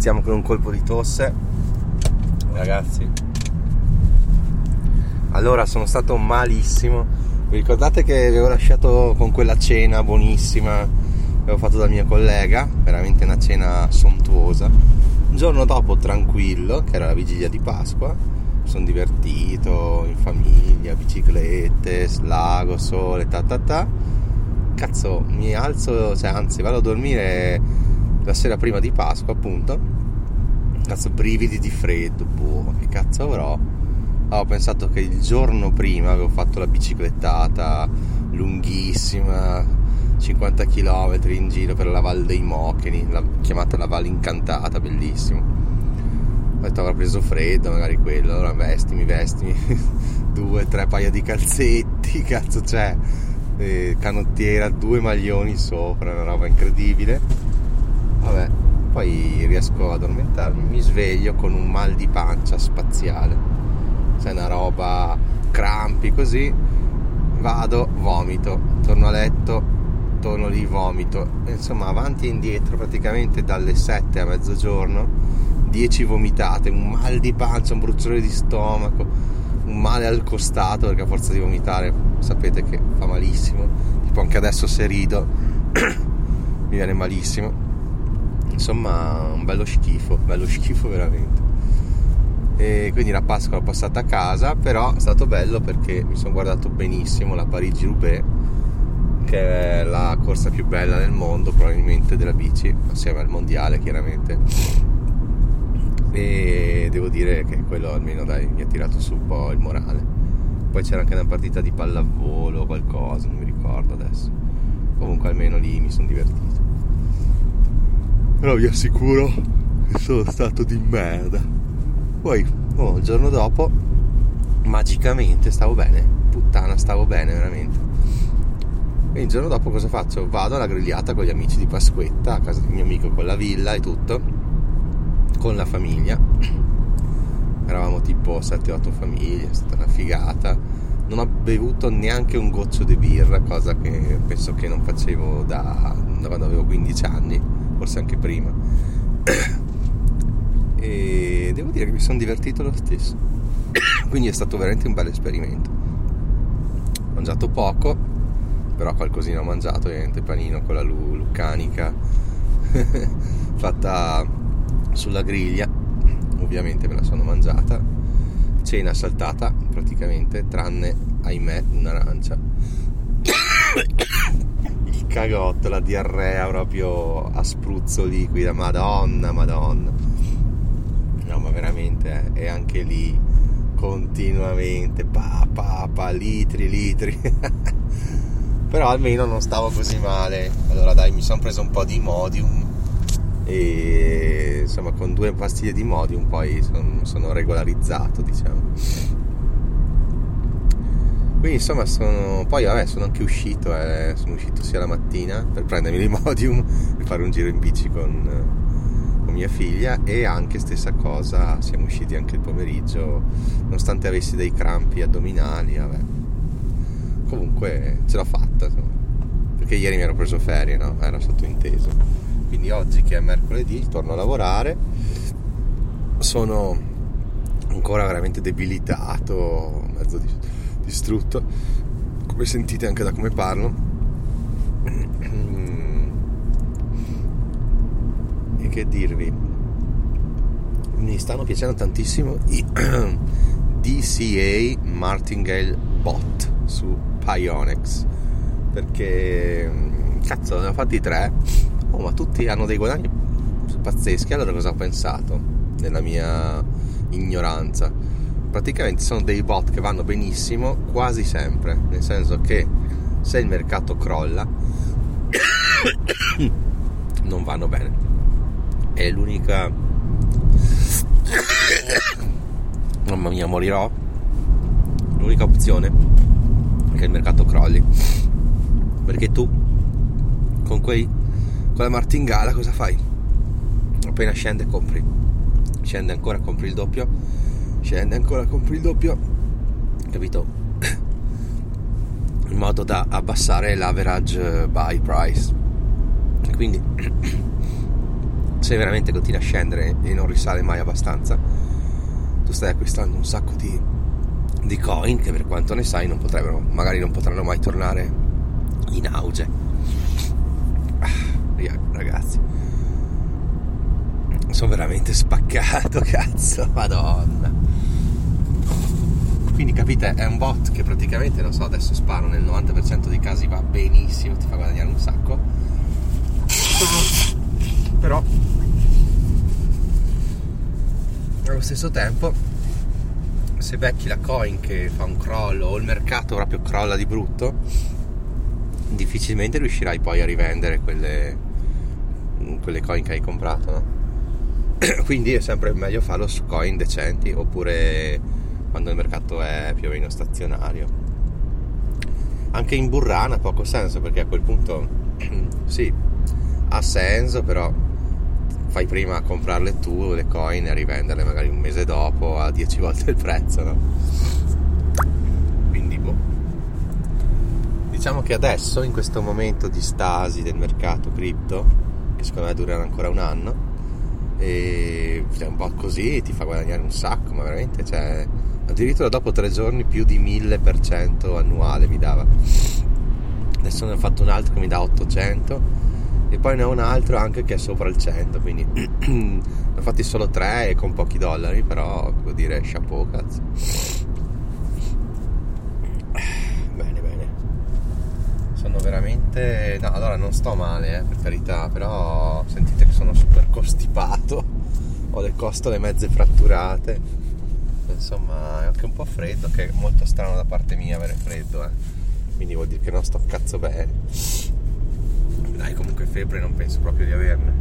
iniziamo con un colpo di tosse. Ragazzi, allora sono stato malissimo. Vi ricordate che avevo lasciato con quella cena buonissima che avevo fatto dal mio collega? Veramente una cena sontuosa. Un giorno dopo, tranquillo, che era la vigilia di Pasqua, mi sono divertito in famiglia, biciclette, lago, sole, ta ta ta. Cazzo, mi alzo, cioè anzi, vado a dormire la sera prima di Pasqua, appunto. Cazzo, brividi di freddo, boh, che cazzo avrò? Ho pensato che il giorno prima avevo fatto la biciclettata lunghissima, 50 km in giro per la Val dei Mocheni, la, chiamata la Val Incantata, bellissimo. Ho detto avrò preso freddo, magari quello, allora vestimi, vestimi, due, tre paia di calzetti, cazzo c'è, eh, canottiera, due maglioni sopra, una roba incredibile. Vabbè, poi riesco ad addormentarmi, mi sveglio con un mal di pancia spaziale. C'è una roba crampi così, vado, vomito, torno a letto, torno lì, vomito. Insomma, avanti e indietro praticamente dalle 7 a mezzogiorno, 10 vomitate, un mal di pancia, un bruciore di stomaco, un male al costato perché a forza di vomitare sapete che fa malissimo. Tipo anche adesso se rido mi viene malissimo. Insomma, un bello schifo, bello schifo veramente. E quindi la Pasqua l'ho passata a casa però è stato bello perché mi sono guardato benissimo la Parigi-Roubaix che è la corsa più bella del mondo probabilmente della bici assieme al mondiale chiaramente. E devo dire che quello almeno dai mi ha tirato su un po' il morale. Poi c'era anche una partita di pallavolo o qualcosa non mi ricordo adesso. Comunque almeno lì mi sono divertito però vi assicuro che sono stato di merda poi, oh, il giorno dopo, magicamente stavo bene. Puttana, stavo bene veramente. E il giorno dopo cosa faccio? Vado alla grigliata con gli amici di Pasquetta, a casa del mio amico con la villa e tutto, con la famiglia. Eravamo tipo 7-8 famiglie, è stata una figata. Non ho bevuto neanche un goccio di birra, cosa che penso che non facevo da, da quando avevo 15 anni, forse anche prima e devo dire che mi sono divertito lo stesso. Quindi è stato veramente un bel esperimento. Ho mangiato poco, però qualcosina ho mangiato, ovviamente panino con la lu- luccanica fatta sulla griglia, ovviamente me la sono mangiata. Cena saltata praticamente, tranne ahimè un'arancia. Cagotto, la diarrea proprio a spruzzo liquida, madonna, madonna. No ma veramente eh, è anche lì continuamente pa pa pa litri litri. Però almeno non stavo così male. Allora dai mi sono preso un po' di Modium. E insomma con due pastiglie di Modium poi son, sono regolarizzato diciamo quindi insomma sono poi vabbè sono anche uscito eh, sono uscito sia la mattina per prendermi l'Imodium e fare un giro in bici con con mia figlia e anche stessa cosa siamo usciti anche il pomeriggio nonostante avessi dei crampi addominali vabbè. comunque ce l'ho fatta insomma. perché ieri mi ero preso ferie no? era sottointeso quindi oggi che è mercoledì torno a lavorare sono ancora veramente debilitato mezzo distrutto come sentite anche da come parlo. Che dirvi? Mi stanno piacendo tantissimo i DCA Martingale Bot su Pionex perché cazzo ne ho fatti tre. Oh ma tutti hanno dei guadagni pazzeschi. Allora cosa ho pensato nella mia ignoranza praticamente sono dei bot che vanno benissimo quasi sempre nel senso che se il mercato crolla non vanno bene. È l'unica mamma mia morirò. L'unica opzione è che il mercato crolli. Perché tu con quei con la martingala cosa fai? Appena scende compri. Scende ancora compri il doppio scende ancora compri il doppio capito in modo da abbassare l'average buy price quindi se veramente continua a scendere e non risale mai abbastanza, tu stai acquistando un sacco di, di coin che per quanto ne sai non potrebbero, magari non potranno mai tornare in auge. Ah, ragazzi, sono veramente spaccato, cazzo, madonna. Quindi capite, è un bot che praticamente, non so, adesso sparo nel 90% dei casi va benissimo, ti fa guadagnare un sacco. Però allo stesso tempo se becchi la coin che fa un crollo o il mercato proprio crolla di brutto difficilmente riuscirai poi a rivendere quelle, quelle coin che hai comprato no? quindi è sempre meglio farlo su coin decenti oppure quando il mercato è più o meno stazionario anche in burrana ha poco senso perché a quel punto sì ha senso però fai prima a comprarle tu le coin e rivenderle magari un mese dopo a 10 volte il prezzo no? quindi boh diciamo che adesso in questo momento di stasi del mercato cripto che secondo me durerà ancora un anno e è un po' così ti fa guadagnare un sacco ma veramente cioè addirittura dopo tre giorni più di 1000% annuale mi dava. Adesso ne ho fatto un altro che mi dà 800 e poi ne ho un altro anche che è sopra il 100 quindi ne ho fatti solo tre e con pochi dollari però devo dire chapeau cazzo. Bene bene. Sono veramente no allora non sto male eh, per carità però sentite sono super costipato ho le costole mezze fratturate insomma è anche un po' freddo che è molto strano da parte mia avere freddo eh. quindi vuol dire che non sto cazzo bene. Dai comunque febbre non penso proprio di averne.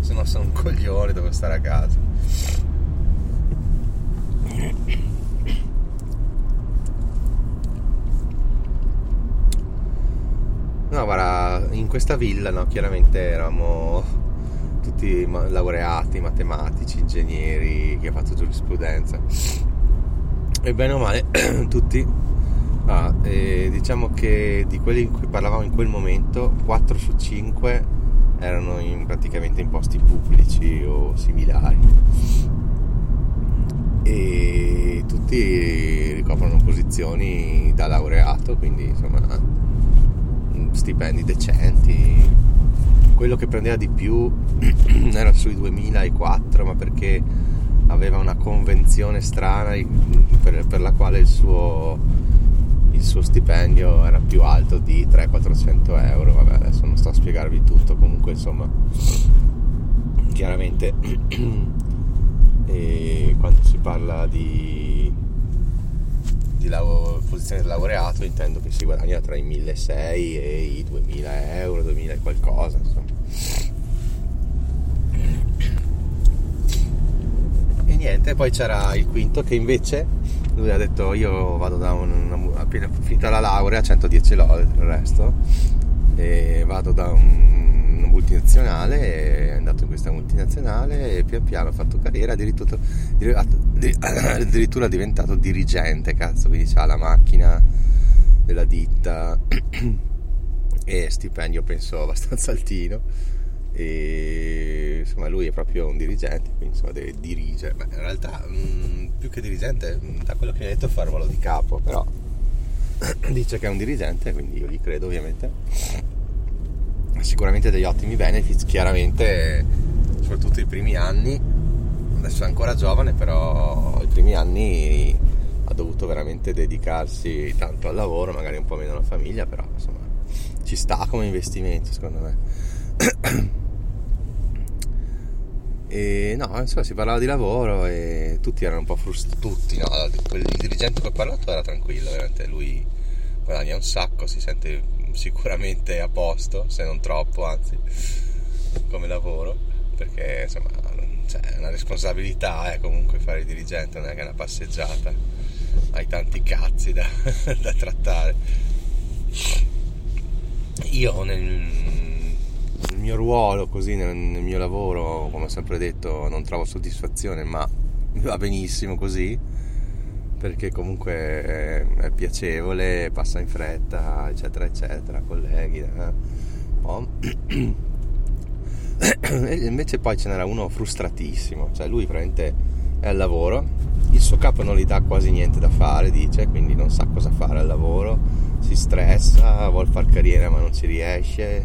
Se no sono un coglione devo stare a casa No, guarda, in questa villa, no, chiaramente eravamo tutti laureati, matematici, ingegneri, che ha fatto giurisprudenza. E bene o male, tutti, ah, diciamo che di quelli in cui parlavamo in quel momento, 4 su 5 erano in, praticamente in posti pubblici o similari. E tutti ricoprono posizioni da laureato, quindi insomma stipendi decenti. Quello che prendeva di più era sui 2004, ma perché aveva una convenzione strana per, per la quale il suo, il suo, stipendio era più alto di 300-400 euro. Vabbè, adesso non sto a spiegarvi tutto, comunque insomma, chiaramente quando si parla di di lav- posizione del laureato intendo che si guadagna tra i 1600 e i 2000 euro, 2000 e qualcosa, insomma. E niente, poi c'era il quinto che invece lui ha detto io vado da un, appena finita la laurea, 110 lode il resto, e vado da un multinazionale, è andato in questa multinazionale e pian piano ha fatto carriera, addirittura, addirittura è diventato dirigente, cazzo, quindi ha la macchina della ditta e stipendio penso abbastanza altino e insomma lui è proprio un dirigente quindi insomma deve dirigere. Ma in realtà mh, mm, più che dirigente mm, da quello che mi ha detto fa il ruolo di capo però dice che è un dirigente quindi io gli credo ovviamente. Sicuramente degli ottimi benefits, chiaramente soprattutto i primi anni, adesso è ancora giovane, però i primi anni ha dovuto veramente dedicarsi tanto al lavoro, magari un po' meno alla famiglia, però insomma ci sta come investimento secondo me. E no, insomma, si parlava di lavoro e tutti erano un po' frustrati. Tutti, no? Il dirigente che ho parlato era tranquillo, veramente lui guadagna un sacco, si sente sicuramente a posto, se non troppo, anzi, come lavoro, perché insomma cioè, è una responsabilità eh, comunque fare il dirigente, non è che è una passeggiata, hai tanti cazzi da, da trattare. Io nel, nel, mio ruolo, così nel, nel mio lavoro, come ho sempre detto, non trovo soddisfazione, ma va benissimo così perché comunque è, piacevole, passa in fretta, eccetera, eccetera, colleghi. Eh. e invece poi ce n'era uno frustratissimo, cioè lui praticamente è al lavoro, il suo capo non gli dà quasi niente da fare, dice, quindi non sa cosa fare al lavoro, si stressa, vuole fare carriera ma non ci riesce,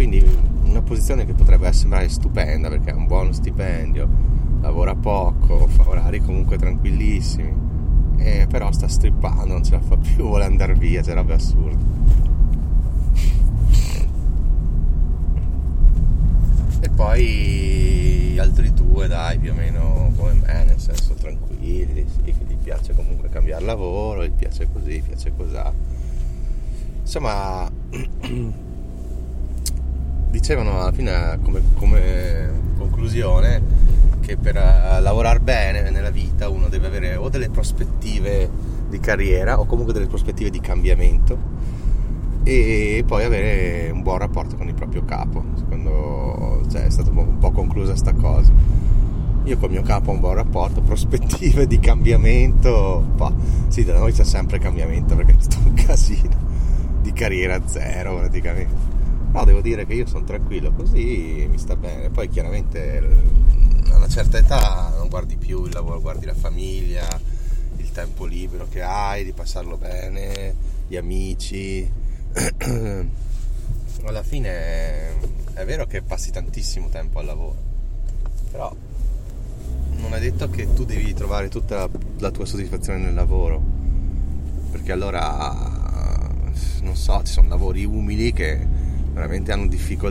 quindi una posizione che potrebbe sembrare stupenda perché ha un buono stipendio, lavora poco, fa orari comunque tranquillissimi, eh, però sta strippando, non ce la fa più, vuole andare via, c'è roba assurda. E poi altri due, dai, più o meno come me, nel senso tranquilli, sì, che gli piace comunque cambiare lavoro, gli piace così, gli piace cos'ha. Insomma, dicevano alla fine come, come conclusione che per uh, lavorare bene nella vita uno deve avere o delle prospettive di carriera o comunque delle prospettive di cambiamento e poi avere un buon rapporto con il proprio capo. Secondo cioè, è stata un po' conclusa sta cosa. Io con il mio capo ho un buon rapporto, prospettive di cambiamento. Poi, sì, da noi c'è sempre cambiamento perché è stato un casino di carriera zero praticamente. No, devo dire che io sono tranquillo così, mi sta bene. Poi chiaramente a una certa età non guardi più il lavoro, guardi la famiglia, il tempo libero che hai, di passarlo bene, gli amici. Alla fine è vero che passi tantissimo tempo al lavoro, però non è detto che tu devi trovare tutta la tua soddisfazione nel lavoro, perché allora non so, ci sono lavori umili che veramente hanno difficoltà